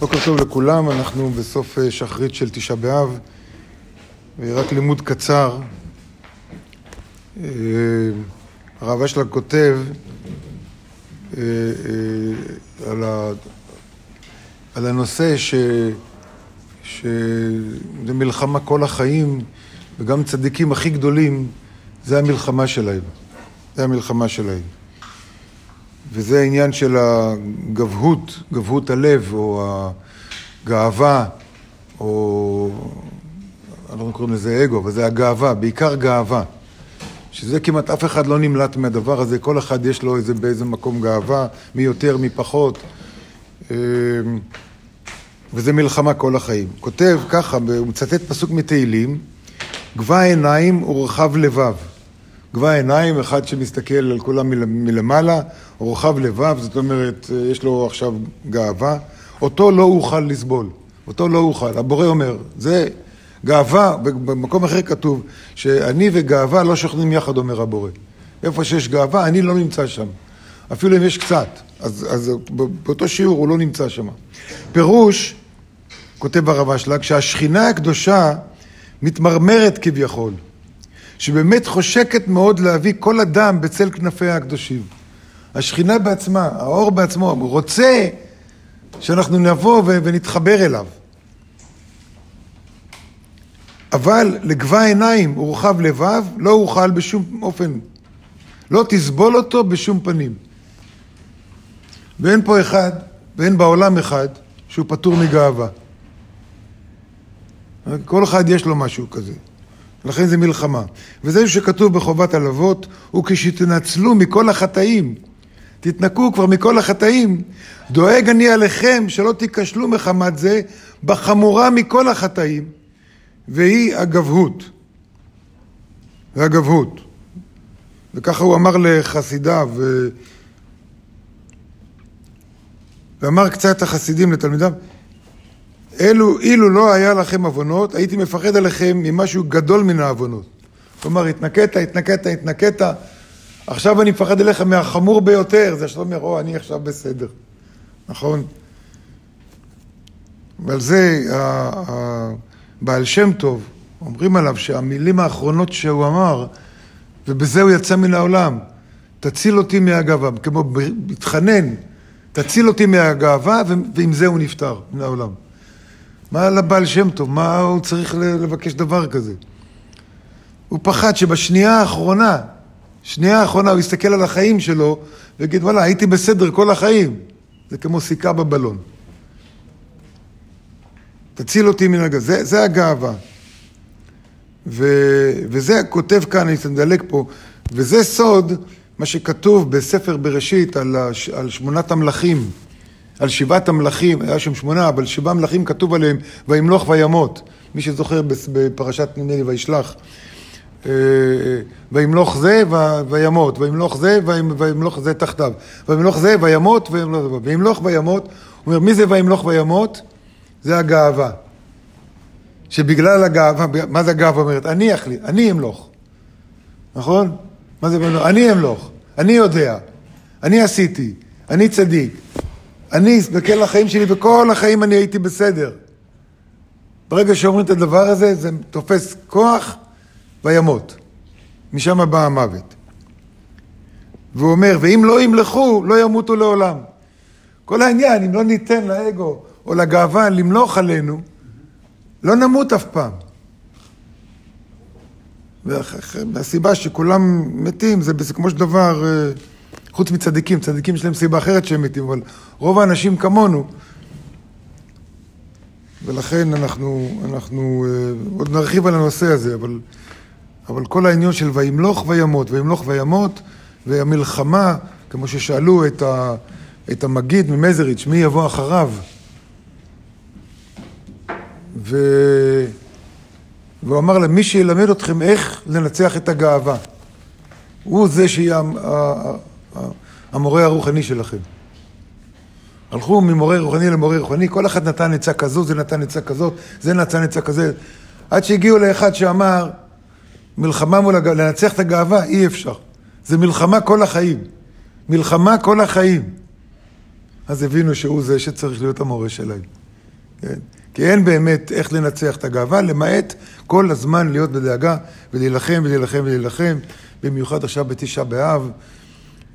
בוקר טוב לכולם, אנחנו בסוף אה, שחרית של תשעה באב, ורק לימוד קצר. אה, הרב אשלה כותב אה, על, ה, על הנושא ש, שזה מלחמה כל החיים, וגם צדיקים הכי גדולים, זה המלחמה שלהם. זה המלחמה שלהם. וזה העניין של הגבהות, גבהות הלב, או הגאווה, או... אני לא קוראים לזה אגו, אבל זה הגאווה, בעיקר גאווה. שזה כמעט אף אחד לא נמלט מהדבר הזה, כל אחד יש לו איזה, באיזה מקום גאווה, מי יותר, מי פחות. אמ, וזה מלחמה כל החיים. כותב ככה, הוא מצטט פסוק מתהילים, גבה עיניים ורחב לבב. גבה עיניים, אחד שמסתכל על כולם מלמעלה, רוחב לבב, זאת אומרת, יש לו עכשיו גאווה, אותו לא אוכל לסבול, אותו לא אוכל. הבורא אומר, זה גאווה, במקום אחר כתוב, שאני וגאווה לא שוכנים יחד, אומר הבורא. איפה שיש גאווה, אני לא נמצא שם. אפילו אם יש קצת, אז, אז באותו שיעור הוא לא נמצא שם. פירוש, כותב הרב אשלג, שהשכינה הקדושה מתמרמרת כביכול. שבאמת חושקת מאוד להביא כל אדם בצל כנפיה הקדושים. השכינה בעצמה, האור בעצמו, רוצה שאנחנו נבוא ונתחבר אליו. אבל לגבה עיניים ורחב לבב לא אוכל בשום אופן. לא תסבול אותו בשום פנים. ואין פה אחד, ואין בעולם אחד, שהוא פטור מגאווה. כל אחד יש לו משהו כזה. לכן זה מלחמה. וזה שכתוב בחובת הלוות, הוא כשתנצלו מכל החטאים, תתנקו כבר מכל החטאים, דואג אני עליכם שלא תיכשלו מחמת זה בחמורה מכל החטאים, והיא הגבהות. והגבהות. וככה הוא אמר לחסידיו, ו... ואמר קצת החסידים לתלמידיו, אלו, אילו לא היה לכם עוונות, הייתי מפחד עליכם ממשהו גדול מן העוונות. כלומר, התנקית, התנקית, התנקית, עכשיו אני מפחד עליך מהחמור ביותר, זה שאתה אומר, או, אני עכשיו בסדר, נכון? ועל זה הבעל שם טוב, אומרים עליו שהמילים האחרונות שהוא אמר, ובזה הוא יצא מן העולם, תציל אותי מהגאווה, כמו התחנן, תציל אותי מהגאווה, ועם זה הוא נפטר מן העולם. מה לבעל שם טוב? מה הוא צריך לבקש דבר כזה? הוא פחד שבשנייה האחרונה, שנייה האחרונה הוא יסתכל על החיים שלו ויגיד, וואלה, הייתי בסדר כל החיים. זה כמו סיכה בבלון. תציל אותי מן הגז. זה, זה הגאווה. ו, וזה כותב כאן, אני מדלג פה, וזה סוד מה שכתוב בספר בראשית על, הש, על שמונת המלכים. על שבעת המלכים, היה שם שמונה, אבל שבעה מלכים כתוב עליהם, וימלוך וימות. מי שזוכר בפרשת נדמה לי וישלח. אה, וימלוך זה וימות, וימלוך זה וימלוך זה תחתיו, וימלוך זה וימות וימלוך וימות, הוא אומר מי זה וימלוך וימות? זה הגאווה. שבגלל הגאווה, מה זה הגאווה אומרת? אני אחליט, אני אמלוך, נכון? מה זה וימלוך? אני אמלוך, אני יודע, אני עשיתי, אני צדיק, אני אסתכל על החיים שלי, וכל החיים אני הייתי בסדר. ברגע שאומרים את הדבר הזה, זה תופס כוח וימות. משם בא המוות. והוא אומר, ואם לא ימלכו, לא ימותו לעולם. כל העניין, אם לא ניתן לאגו או לגאווה למלוך עלינו, לא נמות אף פעם. והסיבה שכולם מתים, זה כמו שדבר... אה, חוץ מצדיקים, צדיקים יש להם סיבה אחרת שהם מתים, אבל רוב האנשים כמונו, ולכן אנחנו, אנחנו uh, עוד נרחיב על הנושא הזה, אבל, אבל כל העניין של וימלוך וימות, וימלוך וימות, והמלחמה, כמו ששאלו את, ה, את המגיד ממזריץ', מי יבוא אחריו? ו... והוא אמר להם, מי שילמד אתכם איך לנצח את הגאווה. הוא זה שיהיה המורה הרוחני שלכם. הלכו ממורה רוחני למורה רוחני, כל אחד נתן עצה כזו, זה נתן עצה כזאת, זה נתן עצה כזה. עד שהגיעו לאחד שאמר, מלחמה מול הגאווה, לנצח את הגאווה אי אפשר. זה מלחמה כל החיים. מלחמה כל החיים. אז הבינו שהוא זה שצריך להיות המורה שלהם. כן? כי אין באמת איך לנצח את הגאווה, למעט כל הזמן להיות בדאגה ולהילחם ולהילחם ולהילחם, במיוחד עכשיו בתשעה באב,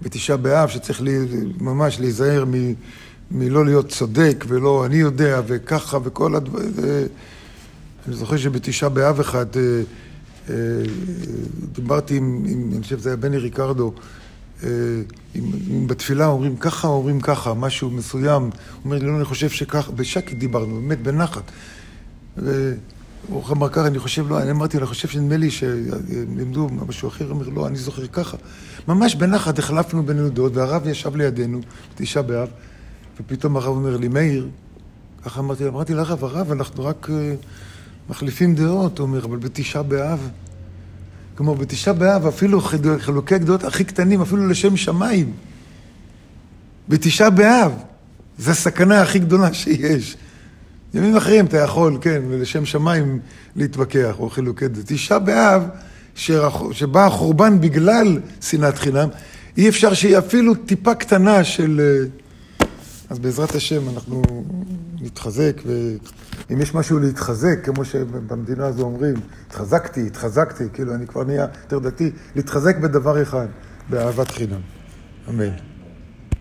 בתשעה באב, שצריך לי, ממש להיזהר מ, מלא להיות צודק ולא אני יודע וככה וכל הדברים. אני זוכר שבתשעה באב אחד אה, אה, דיברתי עם, עם, אני חושב שזה היה בני ריקרדו, אה, אם, אם בתפילה אומרים ככה, אומרים ככה, משהו מסוים. הוא אומר לי, לא, אני חושב שככה, בשקט דיברנו, באמת, בנחת. והוא אמר ככה, אני חושב, לא, אני אמרתי אני חושב שנדמה לי שלימדו משהו אחר, הוא אומר, לא, אני זוכר ככה. ממש בנחת החלפנו בינינו דעות, והרב ישב לידינו, בתשעה באב, ופתאום הרב אומר לי, מאיר, ככה אמרתי, אמרתי לרב, הרב, אנחנו רק אה, מחליפים דעות, הוא אומר, אבל בתשעה באב. כמו בתשעה באב, אפילו חילוקי הגדולות הכי קטנים, אפילו לשם שמיים. בתשעה באב, זו הסכנה הכי גדולה שיש. ימים אחרים אתה יכול, כן, לשם שמיים להתווכח, או חילוקי דעות. תשעה באב, שבא החורבן בגלל שנאת חינם, אי אפשר שיהיה אפילו טיפה קטנה של... אה, אז בעזרת השם אנחנו נתחזק, ואם יש משהו להתחזק, כמו שבמדינה הזו אומרים, התחזקתי, התחזקתי, כאילו אני כבר נהיה יותר דתי, להתחזק בדבר אחד, באהבת חינם. אמן.